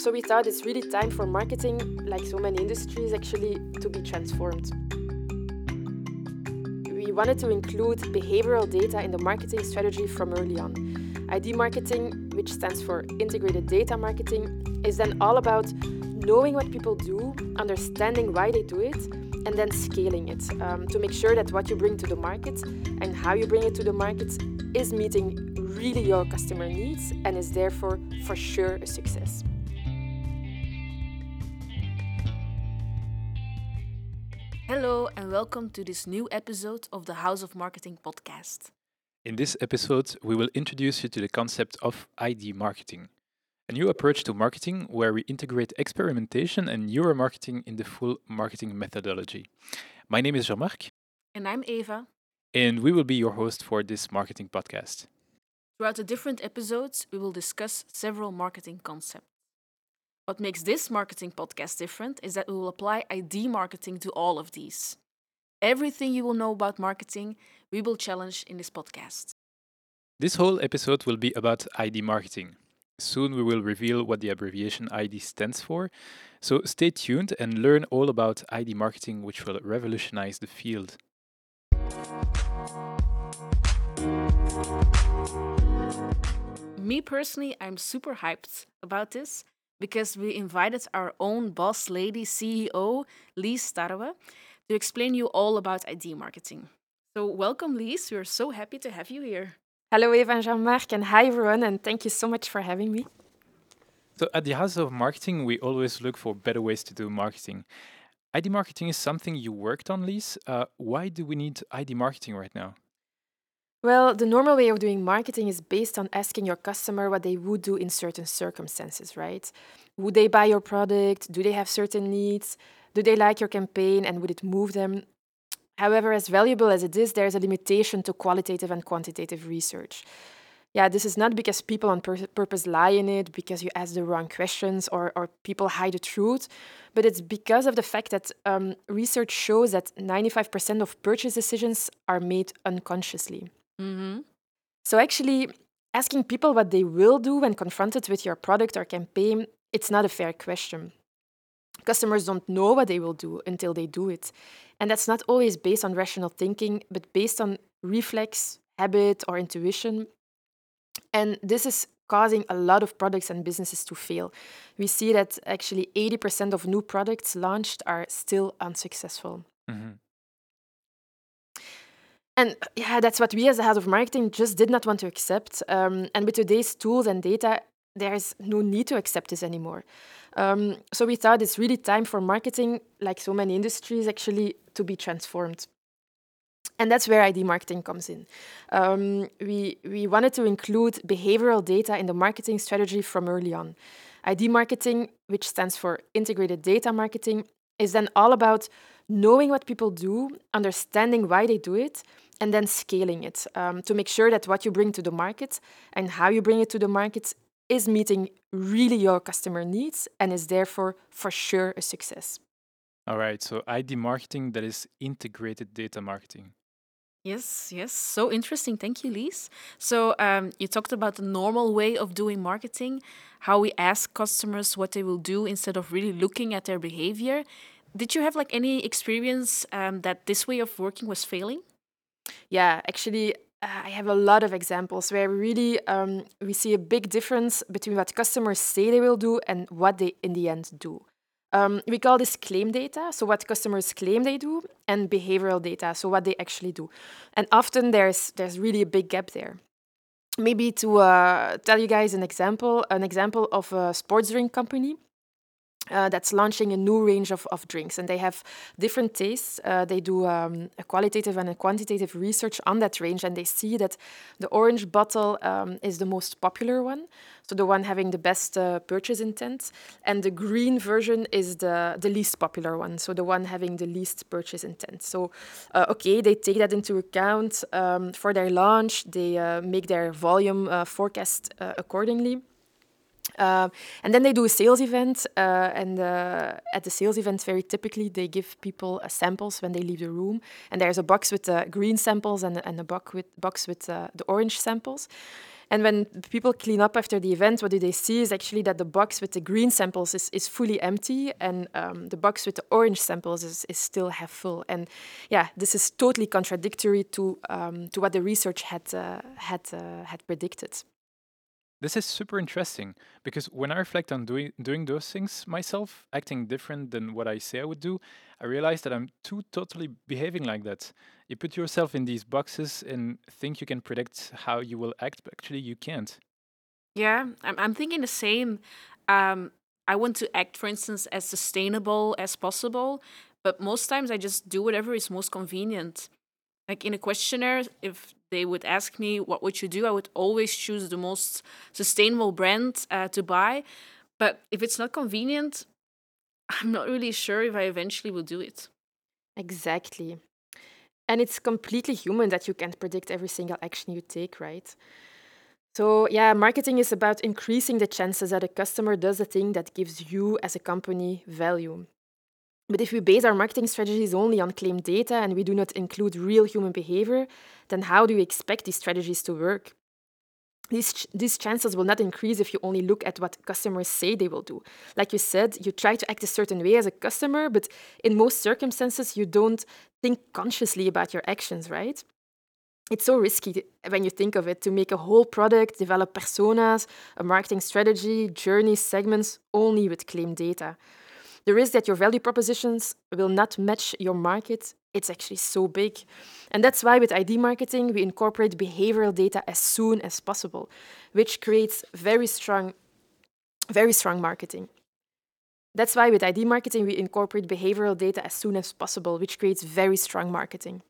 so we thought it's really time for marketing, like so many industries, actually, to be transformed. We wanted to include behavioral data in the marketing strategy from early on. ID marketing, which stands for integrated data marketing, is then all about knowing what people do, understanding why they do it, and then scaling it um, to make sure that what you bring to the market and how you bring it to the market is meeting really your customer needs and is therefore for sure a success. Hello, and welcome to this new episode of the House of Marketing podcast. In this episode, we will introduce you to the concept of ID marketing, a new approach to marketing where we integrate experimentation and neuromarketing in the full marketing methodology. My name is Jean Marc. And I'm Eva. And we will be your host for this marketing podcast. Throughout the different episodes, we will discuss several marketing concepts. What makes this marketing podcast different is that we will apply ID marketing to all of these. Everything you will know about marketing, we will challenge in this podcast. This whole episode will be about ID marketing. Soon we will reveal what the abbreviation ID stands for. So stay tuned and learn all about ID marketing, which will revolutionize the field. Me personally, I'm super hyped about this because we invited our own boss lady CEO, Lise Starwe, to explain you all about ID marketing. So, welcome, Lise. We're so happy to have you here. Hello, Eva and Jean-Marc, and hi, everyone, and thank you so much for having me. So, at the House of Marketing, we always look for better ways to do marketing. ID marketing is something you worked on, Lise. Uh, why do we need ID marketing right now? Well, the normal way of doing marketing is based on asking your customer what they would do in certain circumstances, right? Would they buy your product? Do they have certain needs? Do they like your campaign and would it move them? However, as valuable as it is, there is a limitation to qualitative and quantitative research. Yeah, this is not because people on pur- purpose lie in it, because you ask the wrong questions, or, or people hide the truth, but it's because of the fact that um, research shows that 95% of purchase decisions are made unconsciously. Mm-hmm. So actually, asking people what they will do when confronted with your product or campaign, it's not a fair question. Customers don't know what they will do until they do it. And that's not always based on rational thinking, but based on reflex, habit, or intuition. And this is causing a lot of products and businesses to fail. We see that actually 80% of new products launched are still unsuccessful. Mm-hmm. And yeah, that's what we as the head of marketing just did not want to accept. Um, and with today's tools and data, there is no need to accept this anymore. Um, so we thought it's really time for marketing, like so many industries, actually to be transformed. And that's where ID marketing comes in. Um, we, we wanted to include behavioral data in the marketing strategy from early on. ID marketing, which stands for integrated data marketing, is then all about knowing what people do, understanding why they do it, and then scaling it um, to make sure that what you bring to the market and how you bring it to the market is meeting really your customer needs and is therefore for sure a success. All right, so ID marketing that is integrated data marketing. Yes, yes. So interesting. Thank you, Lise. So um, you talked about the normal way of doing marketing, how we ask customers what they will do instead of really looking at their behavior. Did you have like any experience um, that this way of working was failing? Yeah, actually, uh, I have a lot of examples where really um, we see a big difference between what customers say they will do and what they in the end do. Um, we call this claim data, so what customers claim they do, and behavioral data, so what they actually do. And often there's there's really a big gap there. Maybe to uh, tell you guys an example, an example of a sports drink company uh, that's launching a new range of, of drinks. And they have different tastes. Uh, they do um, a qualitative and a quantitative research on that range. And they see that the orange bottle um, is the most popular one. So the one having the best uh, purchase intent. And the green version is the, the least popular one. So the one having the least purchase intent. So uh, okay they take that into account um, for their launch. They uh, make their volume uh, forecast accordingly uh, and then they do a sales event, uh, and uh, at the sales event, very typically they give people samples when they leave the room. And there's a box with the green samples and, and a box with box with the orange samples. And when people clean up after the event, what do they see is actually that the box with the green samples is, is fully empty and um, the box with the orange samples is, is still half full. And yeah, this is totally contradictory to, um, to what the research had, uh, had, uh, had predicted. This is super interesting because when I reflect on doing doing those things myself, acting different than what I say I would do, I realize that I'm too totally behaving like that. You put yourself in these boxes and think you can predict how you will act, but actually you can't. Yeah, I'm, I'm thinking the same. Um, I want to act, for instance, as sustainable as possible, but most times I just do whatever is most convenient. Like in a questionnaire, if they would ask me what would you do i would always choose the most sustainable brand uh, to buy. But if it's not convenient i'm not really sure if i eventually will do it. Exactly. And it's completely human that you can't predict every single action you take right? So yeah marketing is about increasing the chances that a customer does the thing that gives you as a company value but if we base our marketing strategies only on claimed data and we do not include real human behavior, then how do we expect these strategies to work? These, these chances will not increase if you only look at what customers say they will do. Like you said, you try to act a certain way as a customer, but in most circumstances, you don't think consciously about your actions, right? It's so risky when you think of it to make a whole product, develop personas, a marketing strategy, journeys, segments only with claimed data the risk that your value propositions will not match your market it's actually so big. And that's why with id marketing we incorporate behavioral data as soon as possible which creates very strong very strong marketing. That's why with id marketing we incorporate behavioral data as soon as possible which creates very strong marketing.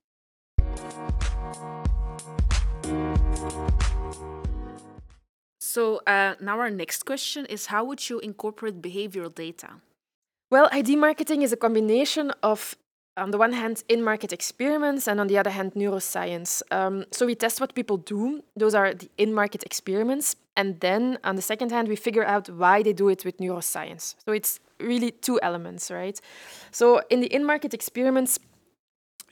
So uh, now our next question is how would you incorporate behavioral data well, ID marketing is a combination of, on the one hand, in market experiments and on the other hand, neuroscience. Um, so we test what people do, those are the in market experiments. And then on the second hand, we figure out why they do it with neuroscience. So it's really two elements, right? So in the in market experiments,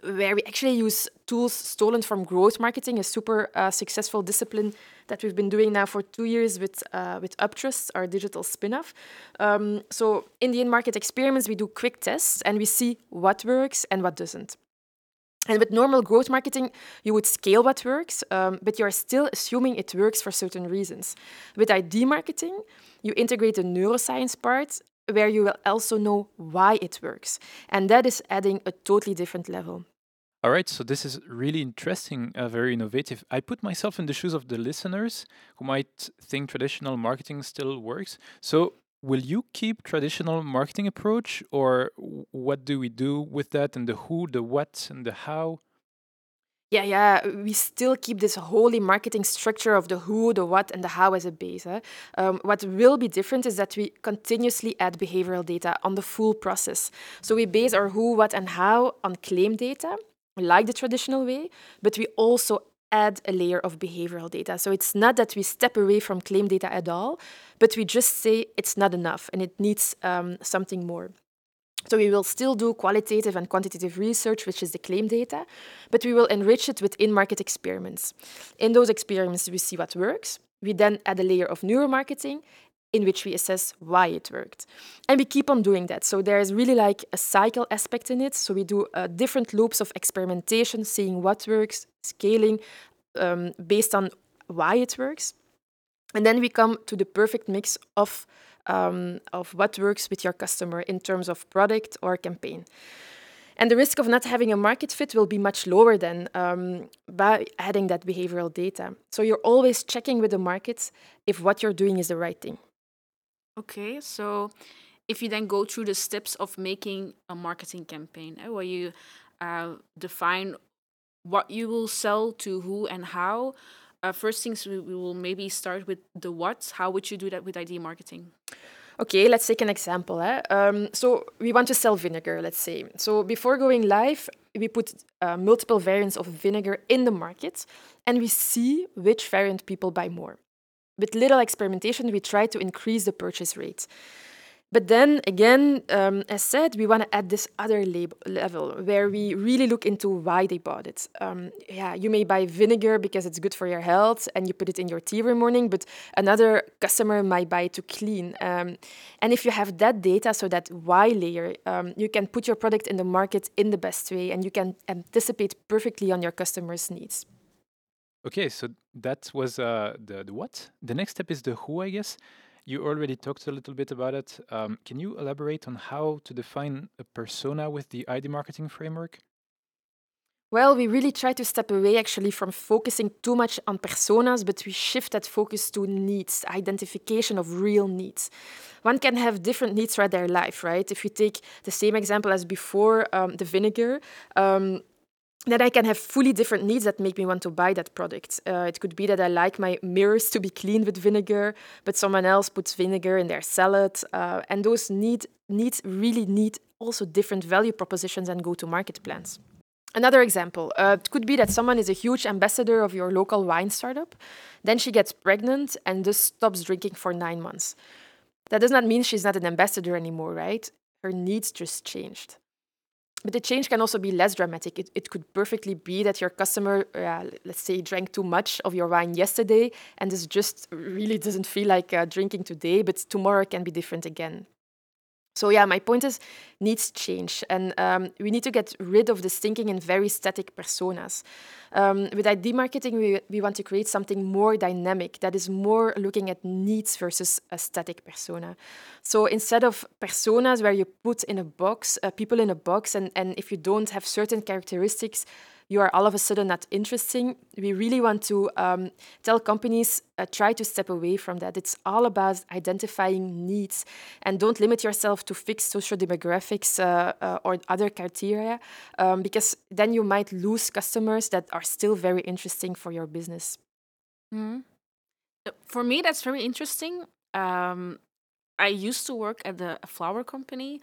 where we actually use tools stolen from growth marketing, a super uh, successful discipline that we've been doing now for two years with uh, with Uptrust, our digital spin-off. Um, so in the in-market experiments, we do quick tests and we see what works and what doesn't. And with normal growth marketing, you would scale what works, um, but you are still assuming it works for certain reasons. With ID marketing, you integrate the neuroscience part where you will also know why it works. And that is adding a totally different level. All right, so this is really interesting, uh, very innovative. I put myself in the shoes of the listeners who might think traditional marketing still works. So, will you keep traditional marketing approach, or what do we do with that, and the who, the what, and the how? Yeah, yeah, we still keep this holy marketing structure of the who, the what, and the how as a base. Um, what will be different is that we continuously add behavioral data on the full process. So we base our who, what, and how on claim data like the traditional way, but we also add a layer of behavioral data. So it's not that we step away from claim data at all, but we just say it's not enough and it needs um, something more. So we will still do qualitative and quantitative research, which is the claim data, but we will enrich it with in-market experiments. In those experiments, we see what works. We then add a layer of neuromarketing in which we assess why it worked. And we keep on doing that. So there is really like a cycle aspect in it. So we do uh, different loops of experimentation, seeing what works, scaling um, based on why it works. And then we come to the perfect mix of, um, of what works with your customer in terms of product or campaign. And the risk of not having a market fit will be much lower than um, by adding that behavioral data. So you're always checking with the market if what you're doing is the right thing. Okay, so if you then go through the steps of making a marketing campaign, eh, where you uh, define what you will sell to who and how, uh, first things we, we will maybe start with the what. How would you do that with ID marketing? Okay, let's take an example. Eh? Um, so we want to sell vinegar, let's say. So before going live, we put uh, multiple variants of vinegar in the market and we see which variant people buy more with little experimentation, we try to increase the purchase rate. But then again, um, as said, we want to add this other level where we really look into why they bought it. Um, yeah, you may buy vinegar because it's good for your health and you put it in your tea every morning, but another customer might buy it to clean. Um, and if you have that data, so that why layer, um, you can put your product in the market in the best way and you can anticipate perfectly on your customers' needs. Okay, so that was uh, the, the what? The next step is the who, I guess. You already talked a little bit about it. Um, can you elaborate on how to define a persona with the ID marketing framework? Well, we really try to step away actually from focusing too much on personas, but we shift that focus to needs, identification of real needs. One can have different needs throughout their life, right? If you take the same example as before, um, the vinegar, um, that I can have fully different needs that make me want to buy that product. Uh, it could be that I like my mirrors to be cleaned with vinegar, but someone else puts vinegar in their salad. Uh, and those need, needs really need also different value propositions and go to market plans. Another example uh, it could be that someone is a huge ambassador of your local wine startup, then she gets pregnant and just stops drinking for nine months. That does not mean she's not an ambassador anymore, right? Her needs just changed. But the change can also be less dramatic. It, it could perfectly be that your customer, uh, let's say, drank too much of your wine yesterday and this just really doesn't feel like uh, drinking today, but tomorrow can be different again. So yeah, my point is needs change, and um, we need to get rid of the thinking in very static personas. Um, with ID marketing, we, we want to create something more dynamic that is more looking at needs versus a static persona. So instead of personas where you put in a box, uh, people in a box, and, and if you don't have certain characteristics, you are all of a sudden not interesting. We really want to um, tell companies uh, try to step away from that. It's all about identifying needs and don't limit yourself to fixed social demographics uh, uh, or other criteria um, because then you might lose customers that are still very interesting for your business. Mm. For me, that's very interesting. Um, I used to work at the flower company,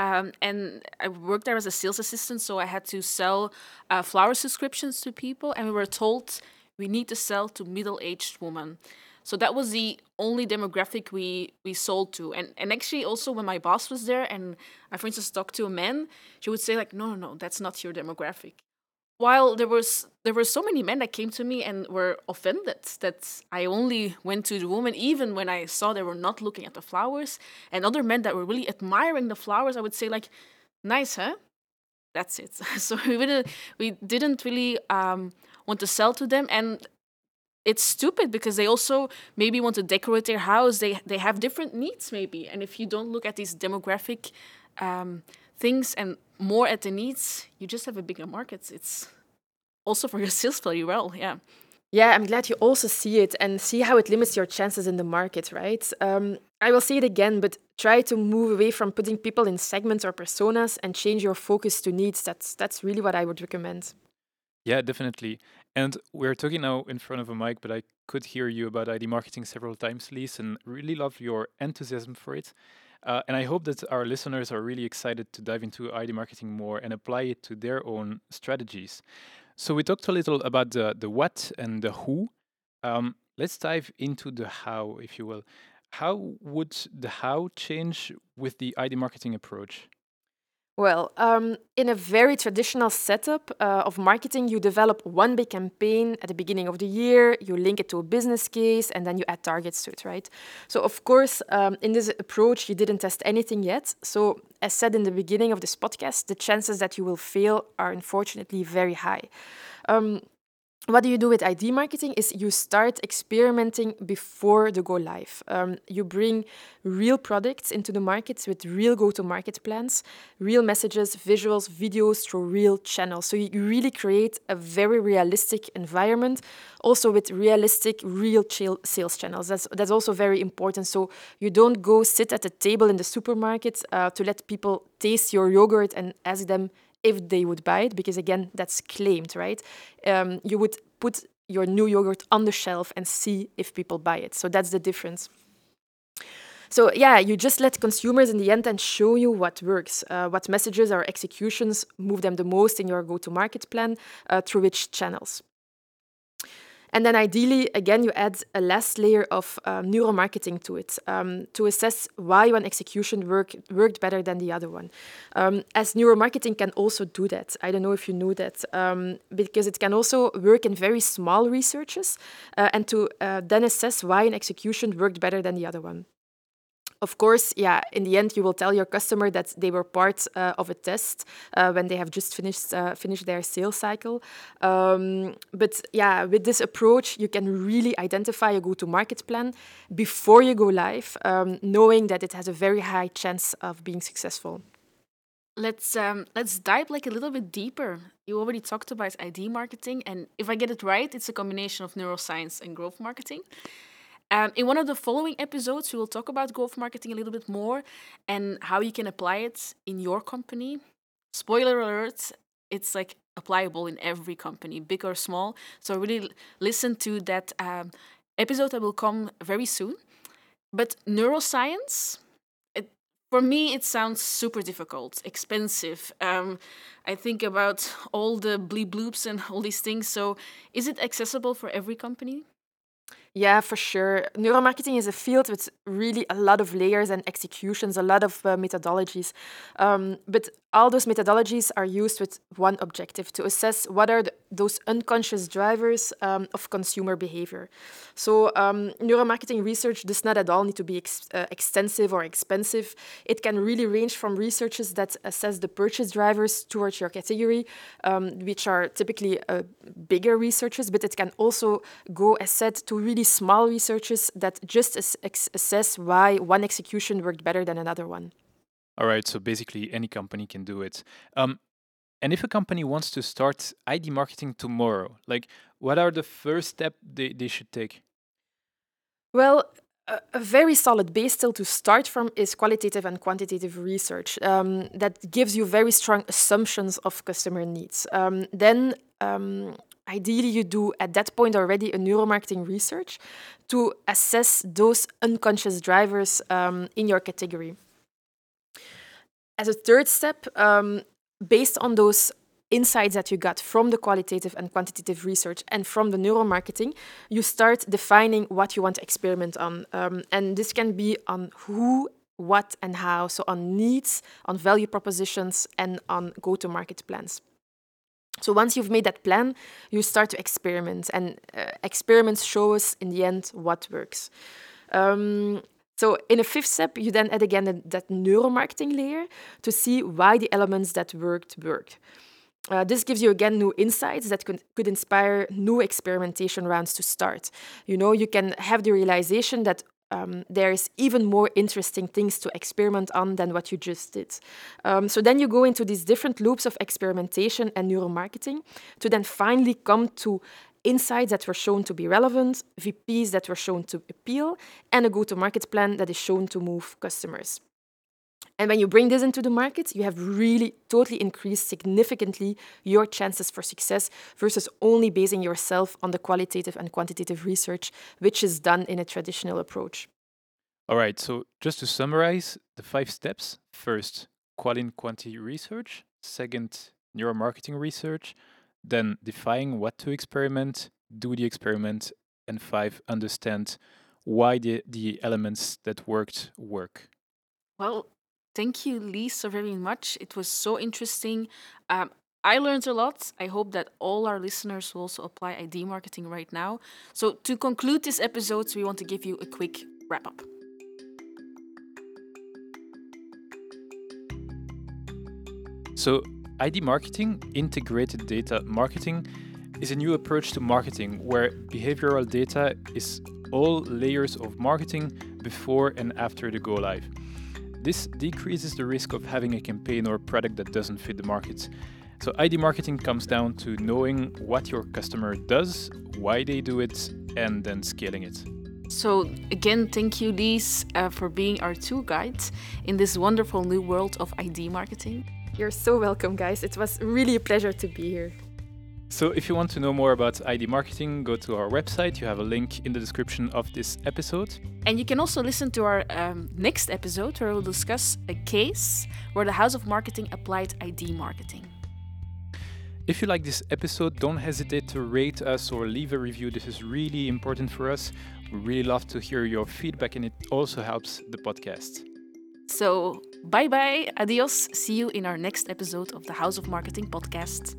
um, and I worked there as a sales assistant, so I had to sell uh, flower subscriptions to people, and we were told we need to sell to middle-aged women. So that was the only demographic we we sold to. And and actually also when my boss was there and I for instance talked to a man, she would say like, no, no, no, that's not your demographic while there was there were so many men that came to me and were offended that I only went to the woman even when I saw they were not looking at the flowers. And other men that were really admiring the flowers I would say like nice huh? That's it. So we didn't we didn't really um, want to sell to them. And it's stupid because they also maybe want to decorate their house. They they have different needs maybe. And if you don't look at these demographic um, things and more at the needs, you just have a bigger market. It's also for your sales very well. Yeah. Yeah, I'm glad you also see it and see how it limits your chances in the market, right? Um, I will say it again, but try to move away from putting people in segments or personas and change your focus to needs. That's that's really what I would recommend. Yeah, definitely. And we're talking now in front of a mic, but I could hear you about ID marketing several times, Lise, and really love your enthusiasm for it. Uh, and I hope that our listeners are really excited to dive into ID marketing more and apply it to their own strategies. So we talked a little about the, the what and the who. Um, let's dive into the how, if you will. How would the how change with the ID marketing approach? Well, um, in a very traditional setup uh, of marketing, you develop one big campaign at the beginning of the year, you link it to a business case, and then you add targets to it, right? So, of course, um, in this approach, you didn't test anything yet. So, as said in the beginning of this podcast, the chances that you will fail are unfortunately very high. Um, what do you do with ID marketing is you start experimenting before the go live. Um, you bring real products into the market with real go to market plans, real messages, visuals, videos through real channels. So you really create a very realistic environment, also with realistic, real sales channels. That's, that's also very important. So you don't go sit at a table in the supermarket uh, to let people taste your yogurt and ask them if they would buy it, because again, that's claimed, right? Um, you would put your new yogurt on the shelf and see if people buy it. So that's the difference. So yeah, you just let consumers in the end and show you what works, uh, what messages or executions move them the most in your go-to-market plan, uh, through which channels. And then ideally, again, you add a last layer of um, neuromarketing to it um, to assess why one execution work, worked better than the other one. Um, as neuromarketing can also do that. I don't know if you know that, um, because it can also work in very small researches uh, and to uh, then assess why an execution worked better than the other one of course, yeah, in the end, you will tell your customer that they were part uh, of a test uh, when they have just finished uh, finished their sales cycle. Um, but yeah, with this approach, you can really identify a go-to-market plan before you go live, um, knowing that it has a very high chance of being successful. Let's um, let's dive like a little bit deeper. You already talked about ID marketing, and if I get it right, it's a combination of neuroscience and growth marketing. Um, in one of the following episodes, we will talk about growth marketing a little bit more and how you can apply it in your company. Spoiler alert, it's like applicable in every company, big or small. So really listen to that um, episode that will come very soon. But neuroscience, it, for me, it sounds super difficult, expensive. Um, I think about all the bleep bloops and all these things. So is it accessible for every company? Yeah, for sure. Neuromarketing is a field with really a lot of layers and executions, a lot of uh, methodologies. Um, but all those methodologies are used with one objective to assess what are the, those unconscious drivers um, of consumer behavior. So, um, neuromarketing research does not at all need to be ex uh, extensive or expensive. It can really range from researches that assess the purchase drivers towards your category, um, which are typically uh, bigger researches, but it can also go, as said, to really really small researches that just assess why one execution worked better than another one. All right, so basically any company can do it. Um, and if a company wants to start ID marketing tomorrow, like what are the first steps they, they should take? Well, a, a very solid base still to start from is qualitative and quantitative research um, that gives you very strong assumptions of customer needs. Um, then um, ideally you do at that point already a neuromarketing research to assess those unconscious drivers um, in your category. As a third step, um, based on those insights that you got from the qualitative and quantitative research and from the neuromarketing, you start defining what you want to experiment on. Um, and this can be on who, what, and how. So, on needs, on value propositions, and on go to market plans. So once you've made that plan, you start to experiment, and uh, experiments show us in the end what works. Um, so in a fifth step, you then add again that neuromarketing layer to see why the elements that worked worked. Uh, this gives you again new insights that could, could inspire new experimentation rounds to start. You know, you can have the realization that um, there's even more interesting things to experiment on than what you just did. Um, so then you go into these different loops of experimentation and neuromarketing to then finally come to insights that were shown to be relevant, VPs that were shown to appeal, and a go to market plan that is shown to move customers. And when you bring this into the market, you have really totally increased significantly your chances for success versus only basing yourself on the qualitative and quantitative research, which is done in a traditional approach. All right, so just to summarize the five steps first, quality quantity research, second, neuromarketing research, then define what to experiment, do the experiment, and five, understand why the, the elements that worked work. Well, Thank you, Lisa, very much. It was so interesting. Um, I learned a lot. I hope that all our listeners will also apply ID marketing right now. So, to conclude this episode, we want to give you a quick wrap up. So, ID marketing, integrated data marketing, is a new approach to marketing where behavioral data is all layers of marketing before and after the go live. This decreases the risk of having a campaign or product that doesn't fit the market. So, ID marketing comes down to knowing what your customer does, why they do it, and then scaling it. So, again, thank you, Lise, uh, for being our tour guide in this wonderful new world of ID marketing. You're so welcome, guys. It was really a pleasure to be here. So, if you want to know more about ID marketing, go to our website. You have a link in the description of this episode. And you can also listen to our um, next episode where we'll discuss a case where the House of Marketing applied ID marketing. If you like this episode, don't hesitate to rate us or leave a review. This is really important for us. We really love to hear your feedback, and it also helps the podcast. So, Bye bye, adios, see you in our next episode of the House of Marketing podcast.